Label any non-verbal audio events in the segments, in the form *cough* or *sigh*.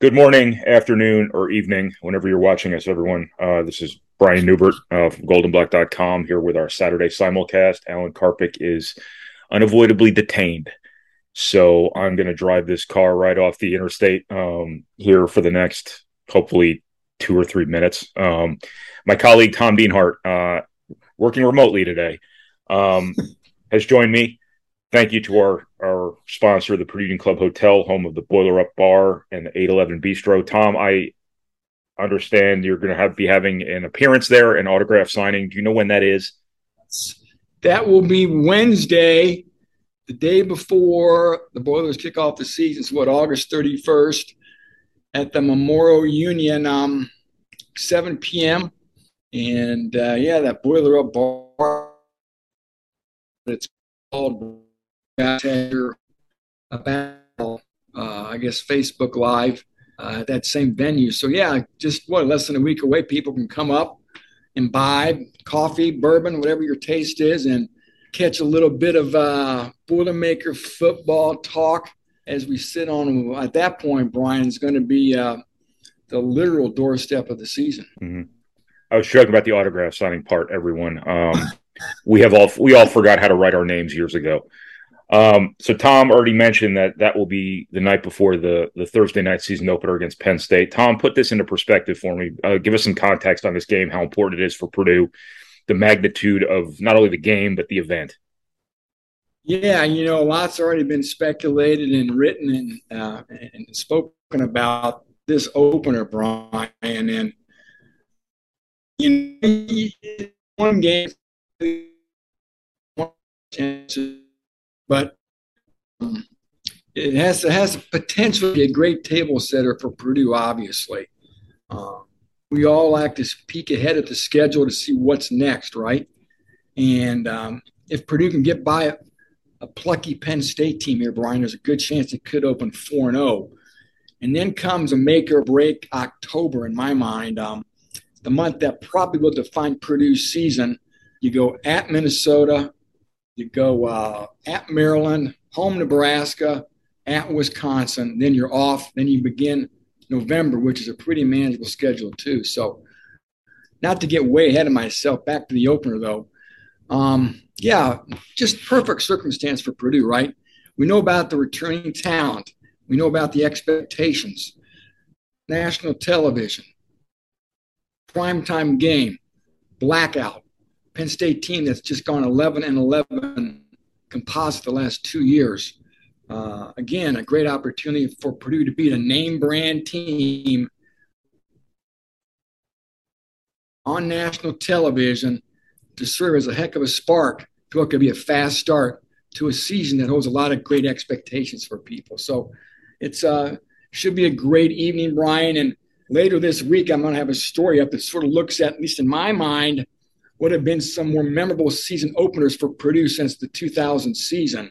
Good morning, afternoon, or evening, whenever you're watching us, everyone. Uh, this is Brian Neubert from goldandblack.com here with our Saturday simulcast. Alan Karpick is unavoidably detained. So I'm going to drive this car right off the interstate um, here for the next, hopefully, two or three minutes. Um, my colleague, Tom Dienhart, uh, working remotely today, um, has joined me thank you to our our sponsor, the Purdue Club Hotel, home of the Boiler Up Bar and the 811 Bistro. Tom, I understand you're going to have be having an appearance there, an autograph signing. Do you know when that is? That will be Wednesday, the day before the Boilers kick off the season. It's what August 31st at the Memorial Union, um, 7 p.m. And uh, yeah, that Boiler Up Bar. It's called about, uh, I guess, Facebook Live uh, at that same venue. So, yeah, just what, less than a week away, people can come up, and imbibe coffee, bourbon, whatever your taste is, and catch a little bit of uh, Boilermaker football talk as we sit on, at that point, Brian, is going to be uh, the literal doorstep of the season. Mm-hmm. I was joking about the autograph signing part, everyone. Um, *laughs* we have all we all forgot how to write our names years ago. Um, so Tom already mentioned that that will be the night before the the Thursday night season opener against Penn State. Tom, put this into perspective for me. Uh, give us some context on this game, how important it is for Purdue, the magnitude of not only the game but the event. Yeah, you know, lots already been speculated and written and uh, and spoken about this opener, Brian, and you know, one game, one but um, it has it has potential to be a great table setter for Purdue. Obviously, uh, we all like to peek ahead at the schedule to see what's next, right? And um, if Purdue can get by a, a, plucky Penn State team here, Brian, there's a good chance it could open four and zero. Oh. And then comes a make or break October, in my mind, um, the month that probably will define Purdue's season. You go at Minnesota, you go uh, at Maryland, home Nebraska, at Wisconsin. Then you're off. Then you begin November, which is a pretty manageable schedule too. So, not to get way ahead of myself. Back to the opener though. Um, yeah, just perfect circumstance for Purdue, right? We know about the returning talent. We know about the expectations. National television, primetime game, blackout, Penn State team that's just gone 11 and 11 composite the last two years. Uh, again, a great opportunity for Purdue to beat a name brand team on national television to serve as a heck of a spark to what could be a fast start to a season that holds a lot of great expectations for people. So it's uh should be a great evening, Brian. And later this week, I'm going to have a story up that sort of looks at, at least in my mind, would have been some more memorable season openers for Purdue since the 2000 season.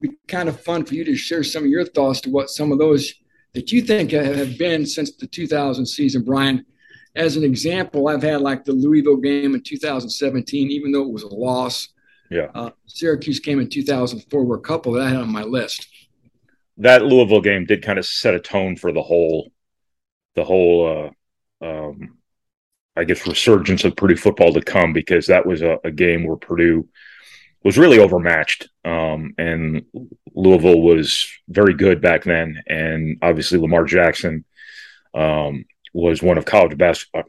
It'd be kind of fun for you to share some of your thoughts to what some of those that you think have been since the 2000 season, Brian. As an example, I've had like the Louisville game in 2017, even though it was a loss. Yeah. Uh, Syracuse game in 2004 were a couple that I had on my list. That Louisville game did kind of set a tone for the whole, the whole uh, um, I guess, resurgence of Purdue football to come because that was a, a game where Purdue was really overmatched. Um, and Louisville was very good back then. And obviously, Lamar Jackson um, was one of college basketball,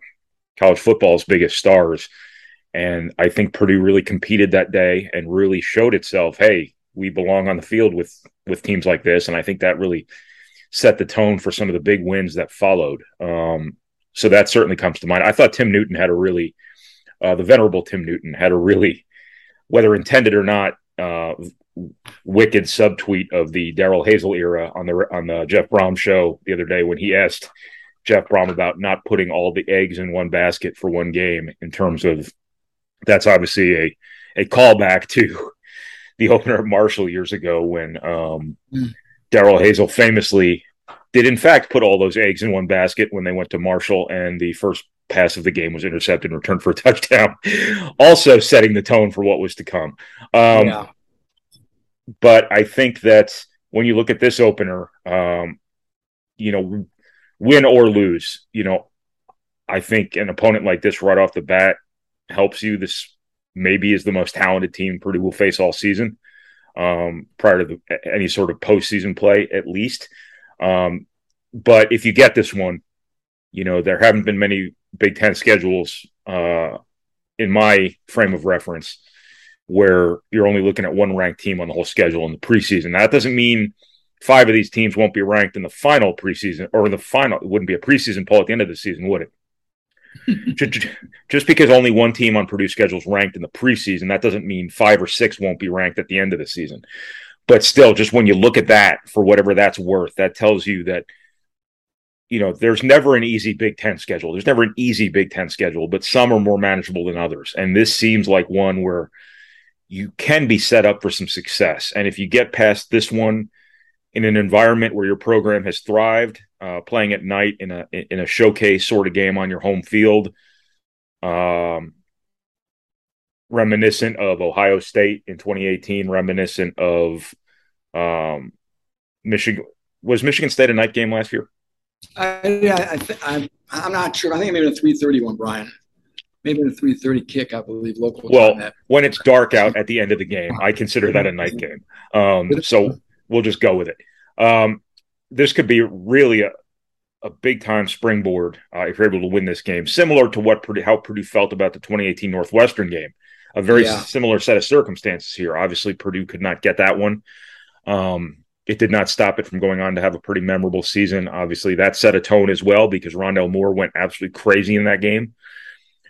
college football's biggest stars. And I think Purdue really competed that day and really showed itself, hey, we belong on the field with with teams like this. And I think that really set the tone for some of the big wins that followed. Um, so that certainly comes to mind. I thought Tim Newton had a really, uh, the venerable Tim Newton had a really, whether intended or not, uh, wicked subtweet of the Darrell Hazell era on the on the Jeff Brohm show the other day when he asked Jeff Brohm about not putting all the eggs in one basket for one game. In terms of that's obviously a a callback to *laughs* the opener of Marshall years ago when um, mm. Darrell Hazell famously did in fact put all those eggs in one basket when they went to Marshall, and the first pass of the game was intercepted and returned for a *laughs* touchdown, also setting the tone for what was to come. Um, yeah. But I think that when you look at this opener, um, you know, win or lose, you know, I think an opponent like this right off the bat helps you. This maybe is the most talented team Purdue will face all season um, prior to the, any sort of postseason play, at least. Um, but if you get this one, you know, there haven't been many Big Ten schedules uh, in my frame of reference where you're only looking at one ranked team on the whole schedule in the preseason. Now, that doesn't mean five of these teams won't be ranked in the final preseason or the final. It wouldn't be a preseason poll at the end of the season, would it? *laughs* just because only one team on Purdue schedule is ranked in the preseason, that doesn't mean five or six won't be ranked at the end of the season. But still, just when you look at that for whatever that's worth, that tells you that you know there's never an easy Big Ten schedule. There's never an easy Big Ten schedule, but some are more manageable than others, and this seems like one where you can be set up for some success. And if you get past this one in an environment where your program has thrived, uh, playing at night in a in a showcase sort of game on your home field, um, reminiscent of Ohio State in 2018, reminiscent of um, Michigan. Was Michigan State a night game last year? I, yeah, I th- I'm, I'm not sure. I think maybe a 3:30 one, Brian. Maybe a 3:30 kick, I believe. Local. Well, when it's dark out at the end of the game, I consider that a night game. Um, so we'll just go with it. Um, this could be really a, a big time springboard uh, if you're able to win this game, similar to what Purdue, how Purdue felt about the 2018 Northwestern game. A very yeah. similar set of circumstances here. Obviously, Purdue could not get that one. Um, it did not stop it from going on to have a pretty memorable season. Obviously, that set a tone as well because Rondale Moore went absolutely crazy in that game,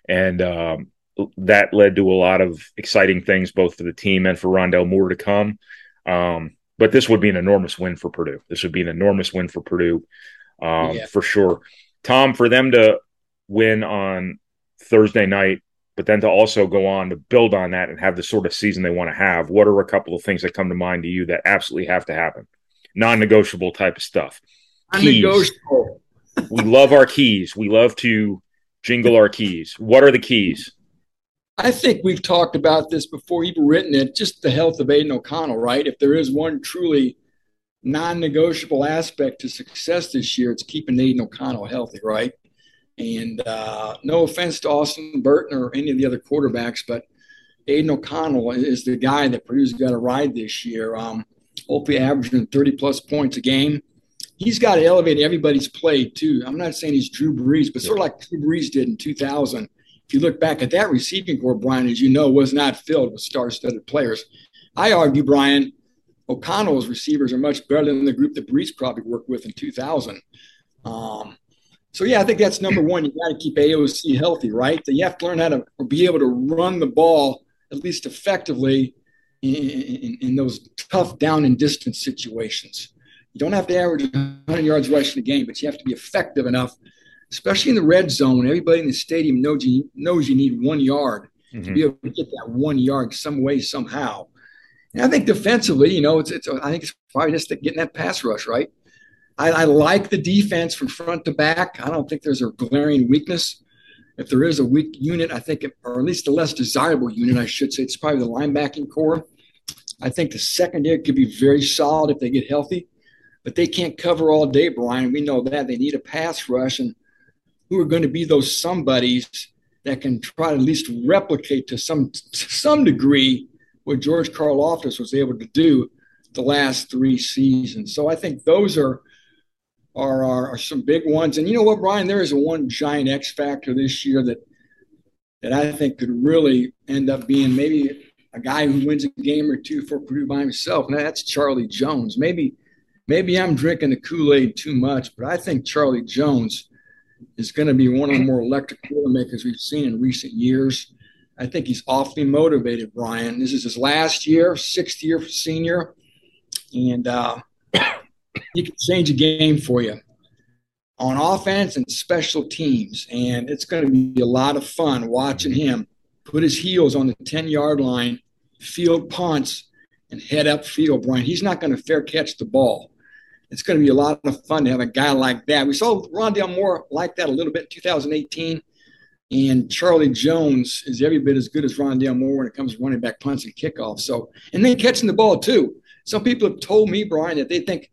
and um, that led to a lot of exciting things both for the team and for Rondale Moore to come. Um, but this would be an enormous win for Purdue. This would be an enormous win for Purdue, um, yeah. for sure. Tom, for them to win on Thursday night, but then to also go on to build on that and have the sort of season they want to have. What are a couple of things that come to mind to you that absolutely have to happen? Non-negotiable type of stuff. Non-negotiable. *laughs* we love our keys. We love to jingle our keys. What are the keys? I think we've talked about this before, even written it, just the health of Aidan O'Connell, right? If there is one truly non negotiable aspect to success this year, it's keeping Aidan O'Connell healthy, right? And uh, no offense to Austin Burton or any of the other quarterbacks, but Aidan O'Connell is the guy that Purdue's got to ride this year. Um, hopefully, averaging 30 plus points a game. He's got to elevate everybody's play, too. I'm not saying he's Drew Brees, but sort of like Drew Brees did in 2000 if you look back at that receiving corps, Brian, as you know, was not filled with star-studded players. I argue, Brian, O'Connell's receivers are much better than the group that Brees probably worked with in 2000. Um, so yeah, I think that's number one. You got to keep AOC healthy, right? you have to learn how to be able to run the ball at least effectively in, in, in those tough down and distance situations. You don't have to average 100 yards rushing a game, but you have to be effective enough especially in the red zone everybody in the stadium knows you knows you need one yard mm-hmm. to be able to get that one yard some way somehow. And I think defensively, you know, it's, it's I think it's probably just getting that pass rush right. I, I like the defense from front to back. I don't think there's a glaring weakness. If there is a weak unit, I think, it, or at least a less desirable unit, I should say, it's probably the linebacking corps. I think the secondary could be very solid if they get healthy, but they can't cover all day, Brian. We know that they need a pass rush, and who are going to be those somebodies that can try to at least replicate to some some degree what George Karlaftis was able to do the last three seasons. So I think those are are, are, are some big ones. And you know what, Brian? There is one giant X factor this year that that I think could really end up being maybe a guy who wins a game or two for Purdue by himself, and that's Charlie Jones. Maybe maybe I'm drinking the Kool Aid too much, but I think Charlie Jones is going to be one of the more electric makers we've seen in recent years. I think he's awfully motivated, Brian. This is his last year, sixth year senior, and uh, he can change a game for you on offense and special teams. And it's going to be a lot of fun watching him put his heels on the 10 yard line, field punts, and head up field, Brian. He's not going to fair catch the ball it's going to be a lot of fun to have a guy like that. We saw Rondale Moore like that a little bit in 2018. And Charlie Jones is every bit as good as Rondale Moore when it comes to running back punts and kickoffs. So, and then catching the ball too. Some people have told me, Brian, that they think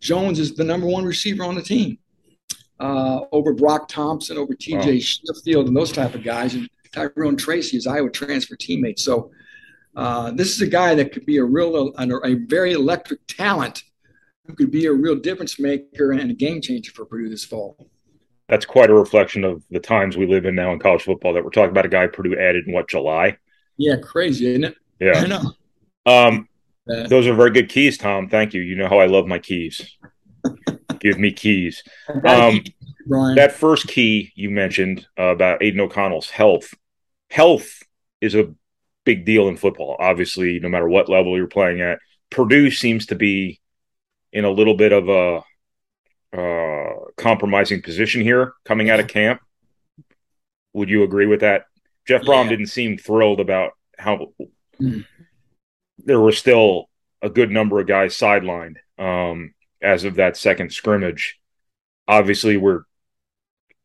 Jones is the number one receiver on the team uh, over Broc Thompson, over TJ wow. Sheffield, and those type of guys. And Tyrone Tracy is Iowa transfer teammate. So uh, this is a guy that could be a real, a, a very electric talent who could be a real difference maker and a game changer for Purdue this fall. That's quite a reflection of the times we live in now in college football. That we're talking about a guy Purdue added in what July. Yeah, crazy, isn't it? Yeah, I know. Um, those are very good keys, Tom. Thank you. You know how I love my keys. Give me keys. Um, that first key you mentioned uh, about Aidan O'Connell's health. Health is a big deal in football. Obviously, no matter what level you're playing at, Purdue seems to be in a little bit of a uh, compromising position here coming out of camp. Would you agree with that? Jeff Brohm didn't seem thrilled about how mm. There were still a good number of guys sidelined um, as of that second scrimmage. Obviously, we're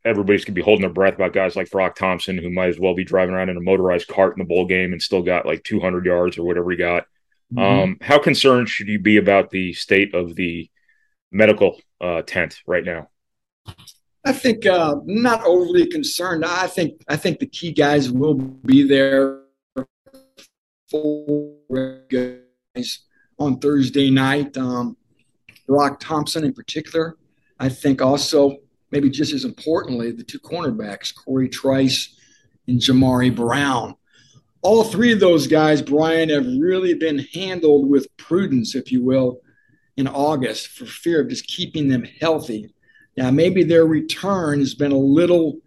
everybody's gonna be holding their breath about guys like Broc Thompson, who might as well be driving around in a motorized cart in the bowl game and still got like 200 yards or whatever he got. Mm-hmm. Um, how concerned should you be about the state of the medical uh, tent right now? I think uh, not overly concerned. I think I think the key guys will be there for guys on Thursday night. Um, Broc Thompson in particular. I think also maybe just as importantly the two cornerbacks Corey Trice and Jamari Brown all three of those guys, Brian, have really been handled with prudence, if you will, in August for fear of just keeping them healthy. Now, maybe their return has been a little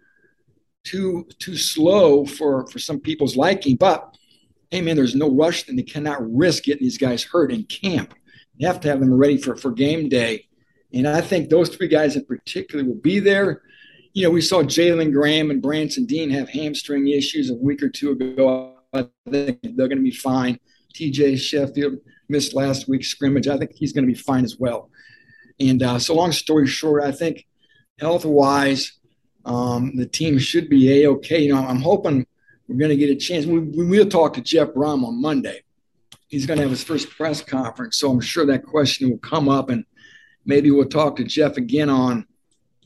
too too slow for for some people's liking, but hey, man, there's no rush, and they cannot risk getting these guys hurt in camp. You have to have them ready for for game day, and I think those three guys in particular will be there. You know, we saw Jalen Graham and Branson Deen have hamstring issues a week or two ago. I think they're going to be fine. TJ Sheffield missed last week's scrimmage. I think he's going to be fine as well. And uh, so, long story short, I think health wise, um, the team should be a okay. You know, I'm hoping we're going to get a chance. We, we'll talk to Jeff Brohm on Monday. He's going to have his first press conference, so I'm sure that question will come up, and maybe we'll talk to Jeff again on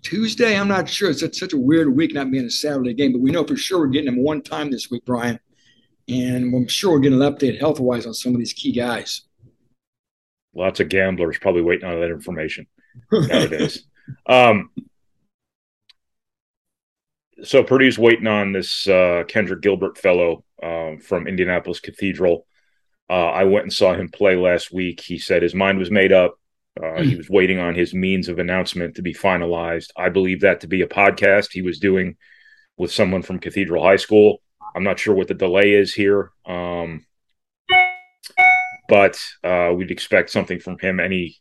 Tuesday. I'm not sure. It's such a weird week not being a Saturday game, but we know for sure we're getting him one time this week, Brian and I'm sure we're getting an update health wise on some of these key guys. Lots of gamblers probably waiting on that information *laughs* nowadays. um, so Purdue's waiting on this uh, Kendrick Gilbert fellow uh, from Indianapolis Cathedral. Uh, I went and saw him play last week. He said his mind was made up. Mm. He was waiting on his means of announcement to be finalized. I believe that to be a podcast he was doing with someone from Cathedral High School. I'm not sure what the delay is here, um, but uh, we'd expect something from him any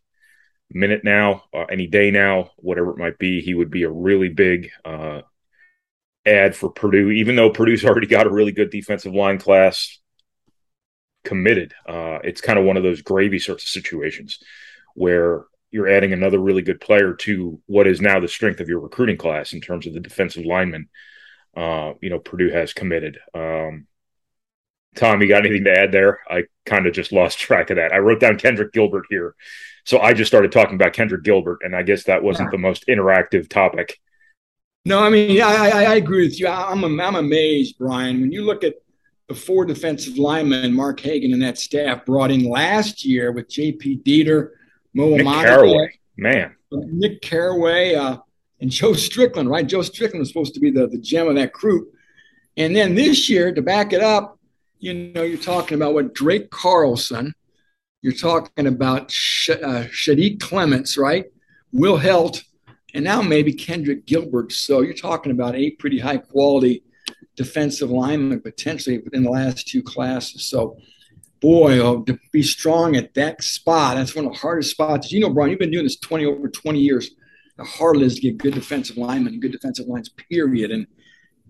minute now, uh, any day now, whatever it might be. He would be a really big uh, ad for Purdue, even though Purdue's *laughs* already got a really good defensive line class committed. Uh, it's kind of one of those gravy sorts of situations where you're adding another really good player to what is now the strength of your recruiting class in terms of the defensive linemen uh, you know, Purdue has committed. Um, Tom, you got anything to add there? I kind of just lost *laughs* track of that. I wrote down Kendrick Gilbert here. So I just started talking about Kendrick Gilbert, and I guess that wasn't yeah. the most interactive topic. No, I mean, I, I, I agree with you. I'm, I'm amazed, Brian. When you look at the four defensive linemen Mark Hagen and that staff brought in last year with J.P. Dieter, Mo Nick Caraway, man, Nick Caraway, uh, and *laughs* Joe Strickland, right? Joe Strickland was supposed to be the, the gem of that group. And then this year, to back it up, you know, you're talking about what Drake Carlson, you're talking about Sh- uh, Shadik Clements, right? Will Heldt, and now maybe Kendrick Gilbert. So you're talking about eight pretty high quality defensive linemen potentially in the last two classes. So, boy, oh, to be strong at that spot, that's one of the hardest spots. You know, Brian, you've been doing this 20 over 20 years The hard is to get good defensive linemen and good defensive lines, period. And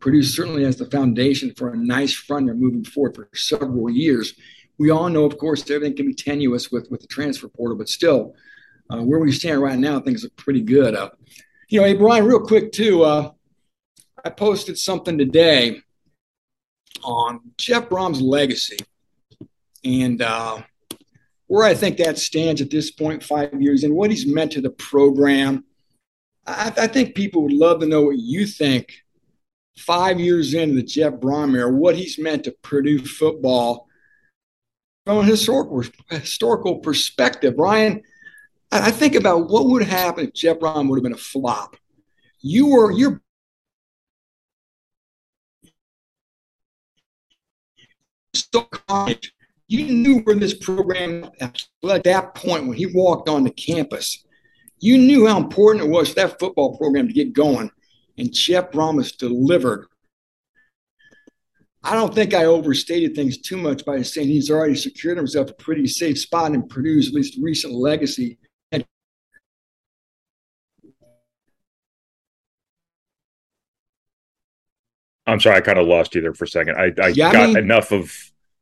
Purdue certainly has the foundation for a nice front there moving forward for several years. We all know, of course, everything can be tenuous with, with the transfer portal, but still, uh, where we stand right now, things look pretty good. Uh, you know, hey, Brian, real quick, too, uh, I posted something today on Jeff Brohm's legacy. And uh, where I think that stands at this point, five years and what he's meant to the program. I, I think people would love to know what you think five years into the Jeff Brohm era, what he's meant to Purdue football from a historical, historical perspective. Ryan, I, think about what would happen if Jeff Brohm would have been a flop. You were you're still college. You knew where this program at that point when he walked on the campus. You knew how important it was for that football program to get going and Jeff Brohm delivered. I don't think I overstated things too much by saying he's already secured himself a pretty safe spot in Purdue's at least recent legacy. I'm sorry, I kind of lost you there for a second. I, I yeah, got I mean, enough of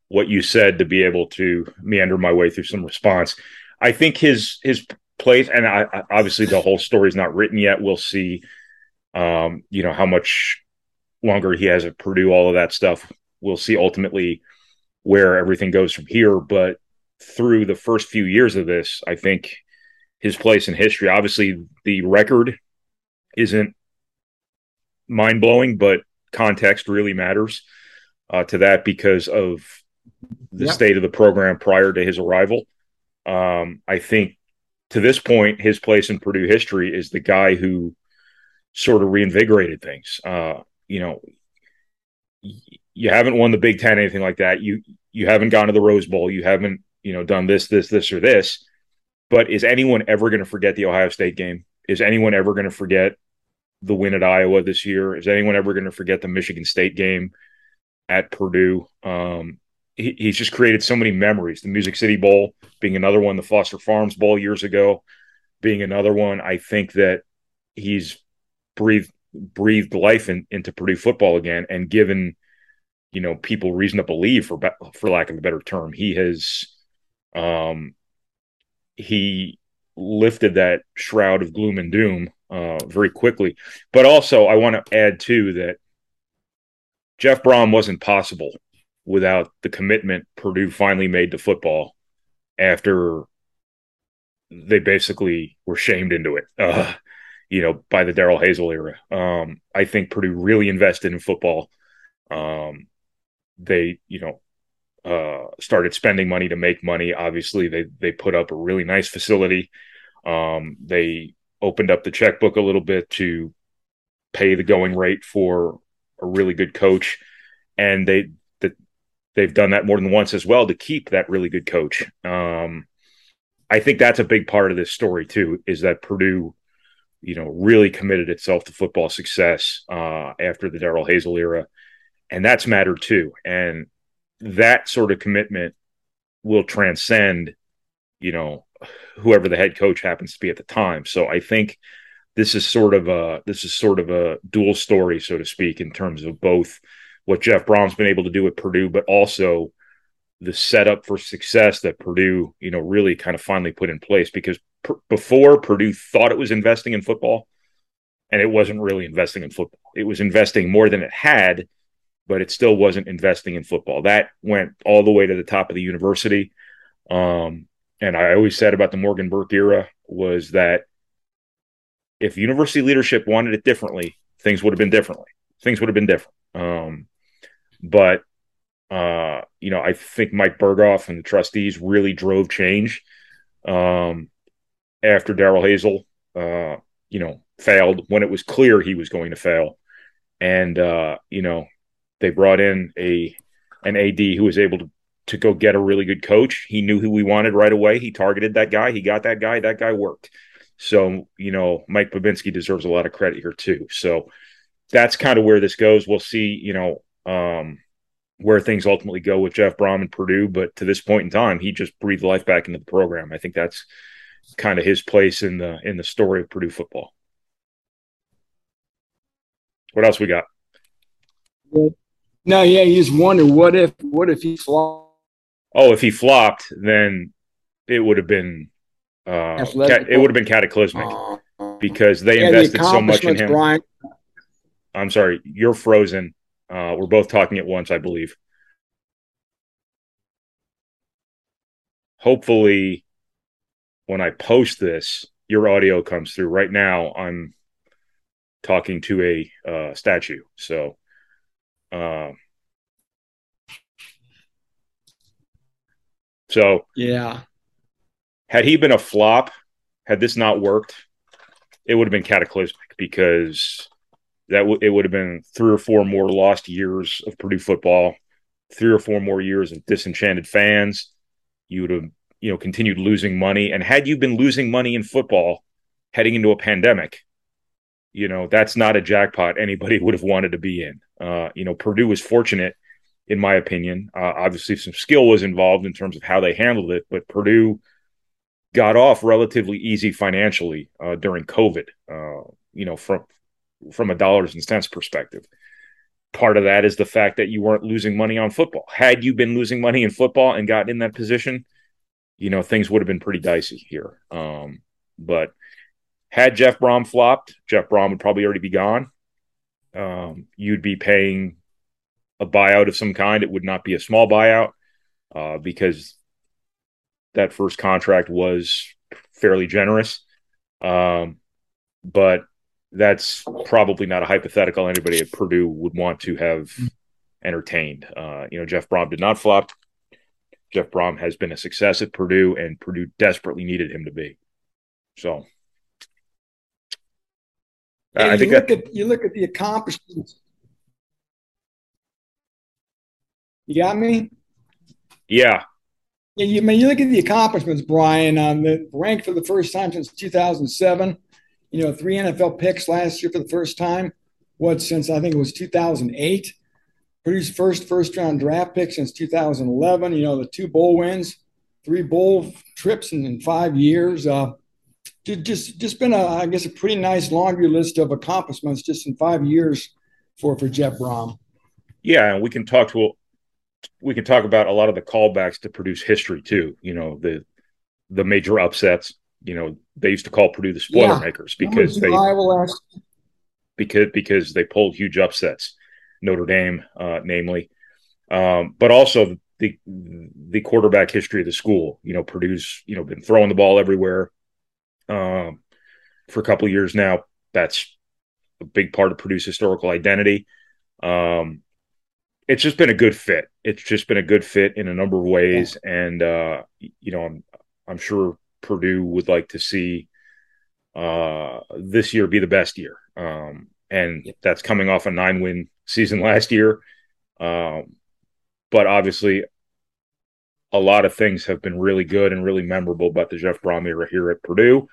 what you said to be able to meander my way through some response. I think his his place, and I, obviously the whole story is not written yet. We'll see um, you know, how much longer he has at Purdue, all of that stuff. We'll see ultimately where everything goes from here. But through the first few years of this, I think his place in history, obviously, the record isn't mind blowing, but context really matters uh, to that because of the yep. state of the program prior to his arrival. Um, I think to this point, his place in Purdue history is the guy who sort of reinvigorated things. Uh, you know, you haven't won the Big Ten, anything like that. You you haven't gone to the Rose Bowl. You haven't you know done this, this, this, or this. But is anyone ever going to forget the Ohio State game? Is anyone ever going to forget the win at Iowa this year? Is anyone ever going to forget the Michigan State game at Purdue? Um, he, he's just created so many memories. The Music City Bowl being another one, the Foster Farms Bowl years ago being another one. I think that he's breathed breathed life in, into Purdue football again and given you know people reason to believe for for lack of a better term he has um he lifted that shroud of gloom and doom uh very quickly but also I want to add too that Jeff Brohm wasn't possible without the commitment Purdue finally made to football after they basically were shamed into it *laughs* uh you know, by the Darrell Hazell era. Um, I think Purdue really invested in football. Um, they, you know, uh, started spending money to make money. Obviously, they they put up a really nice facility. Um, they opened up the checkbook a little bit to pay the going rate for a really good coach, and they that they've done that more than once as well to keep that really good coach. Um, I think that's a big part of this story too. Is that Purdue you know, really committed itself to football success uh, after the Darrell Hazell era, and that's mattered too. And that sort of commitment will transcend, you know, whoever the head coach happens to be at the time. So I think this is sort of a this is sort of a dual story, so to speak, in terms of both what Jeff Brohm's been able to do at Purdue, but also the setup for success that Purdue, you know, really kind of finally put in place because before Purdue thought it was investing in football and it wasn't really investing in football. It was investing more than it had, but it still wasn't investing in football. That went all the way to the top of the university. Um, and I always said about the Morgan Burke era was that if university leadership wanted it differently, things would have been differently. Things would have been different. Um, but uh, you know, I think Mike Berghoff and the trustees really drove change. Um, after Darrell Hazell, uh, you know, failed when it was clear he was going to fail. And, uh, you know, they brought in a an AD who was able to, to go get a really good coach. He knew who we wanted right away. He targeted that guy. He got that guy. That guy worked. So, you know, Mike Bobinski deserves a lot of credit here too. So that's kind of where this goes. We'll see, you know, um, where things ultimately go with Jeff Brohm and Purdue. But to this point in time, he just breathed life back into the program. I think that's kind of his place in the in the story of Purdue football. What else we got? No, yeah, you just wonder what if what if he flopped? Oh, if he flopped, then it would have been uh, ca- it would have been cataclysmic uh, because they yeah, invested the so much in him. Brian. I'm sorry, you're frozen. Uh, we're both talking at once, I believe. hopefully, when I post this, your audio comes through. Right now, I'm talking to a uh, statue. So, so yeah, had he been a flop, had this not worked, it would have been cataclysmic because that w- it would have been three or four more lost years of Purdue football, three or four more years of disenchanted fans. You would have, you know, continued losing money. And had you been losing money in football heading into a pandemic, you know, that's not a jackpot anybody *laughs* would have wanted to be in. Uh, you know, Purdue was fortunate, in my opinion. Uh, obviously, some skill was involved in terms of how they handled it, but Purdue got off relatively easy financially uh, during COVID. Uh, you know, from from a dollars and cents perspective. Part of that is the fact that you weren't losing money on football. Had you been losing money in football and gotten in that position, you know, things would have been pretty dicey here. Um, but had Jeff Brohm flopped, Jeff Brohm would probably already be gone. Um, you'd be paying a buyout of some kind. It would not be a small buyout uh, because that first contract was fairly generous. Um, but that's probably not a hypothetical anybody at Purdue would want to have entertained. Uh, you know, Jeff Brohm did not flop. Jeff Brohm has been a success at Purdue, and Purdue desperately needed him to be. So, uh, I think look that, at you look at the accomplishments. You got me? Yeah. Yeah, you I mean you look at the accomplishments, Brian. Um, the ranked for the first time since 2007 you know, three NFL picks last year for the first time. What since I think it was 2008. Produced first first round draft pick since 2011. You know, the two bowl wins, three bowl trips in, in five years. Uh, just just been a I guess a pretty nice laundry list of accomplishments just in five years for for Jeff Brohm. Yeah, and we can talk to we can talk about a lot of the callbacks to Purdue's history too. You know the the major upsets, you know, they used to call Purdue the spoiler yeah. makers because they because because they pulled huge upsets, Notre Dame, uh, namely, um, but also the the quarterback history of the school. You know, Purdue's you know been throwing the ball everywhere um, for a couple years now. That's a big part of Purdue's historical identity. Um, it's just been a good fit. It's just been a good fit in a number of ways, yeah. and uh, you know, I'm I'm sure Purdue would like to see uh, this year be the best year. Um, and that's coming off a nine win season *laughs* last year. Um, but obviously, a lot of things have been really good and really memorable about the Jeff Brohm era here at Purdue.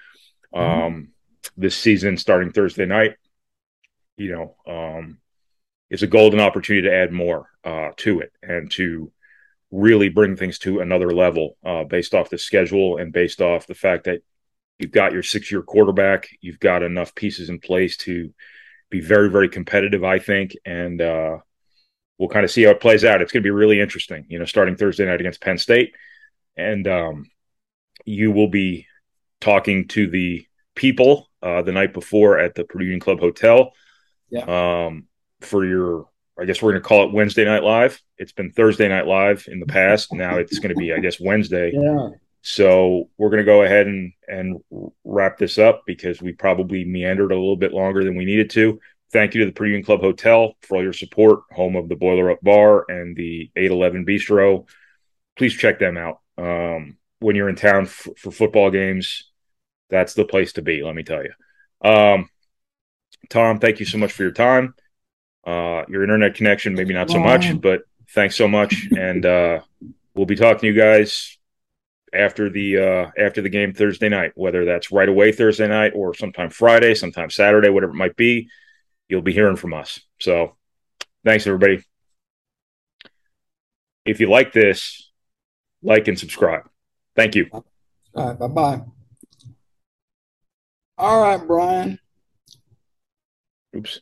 Mm-hmm. Um, mm-hmm. This season, starting Thursday night, you know, um, is a golden opportunity to add more uh, to it and to really bring things to another level uh, based off the schedule and based off the fact that you've got your six year quarterback, you've got enough pieces in place to be very, very competitive, I think. And uh, we'll kind of see how it plays out. It's going to be really interesting, you know, starting Thursday night against Penn State. And um, you will be talking to the people uh, the night before at the Purdue Union Club Hotel yeah. um, for your I guess we're going to call it Wednesday Night Live. It's been Thursday Night Live in the past. Now it's going to be, I guess, Wednesday. Yeah. So we're going to go ahead and and wrap this up because we probably meandered a little bit longer than we needed to. Thank you to the Purdue Union Club Hotel for all your support, home of the Boiler Up Bar and the 811 Bistro. Please check them out. Um, when you're in town f- for football games, that's the place to be, let me tell you. Um, Tom, thank you so much for your time uh, your internet connection, maybe not so much, but thanks so much. And uh, we'll be talking to you guys after the uh, after the game Thursday night, whether that's right away Thursday night or sometime Friday, sometime Saturday, whatever it might be. You'll be hearing from us. So thanks, everybody. If you like this, like and subscribe. Thank you. All right. Bye bye. All right, Brian. Oops.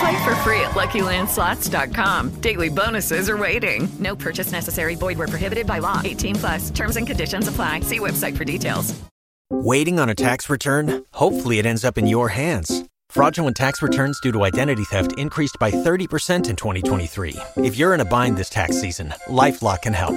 Play for free at LuckyLandSlots.com. Daily bonuses are waiting. No purchase necessary. Void were prohibited by law. 18 plus. Terms and conditions apply. See website for details. Waiting on a tax return? Hopefully, it ends up in your hands. Fraudulent tax returns due to identity theft increased by 30% in 2023. If you're in a bind this tax season, LifeLock can help.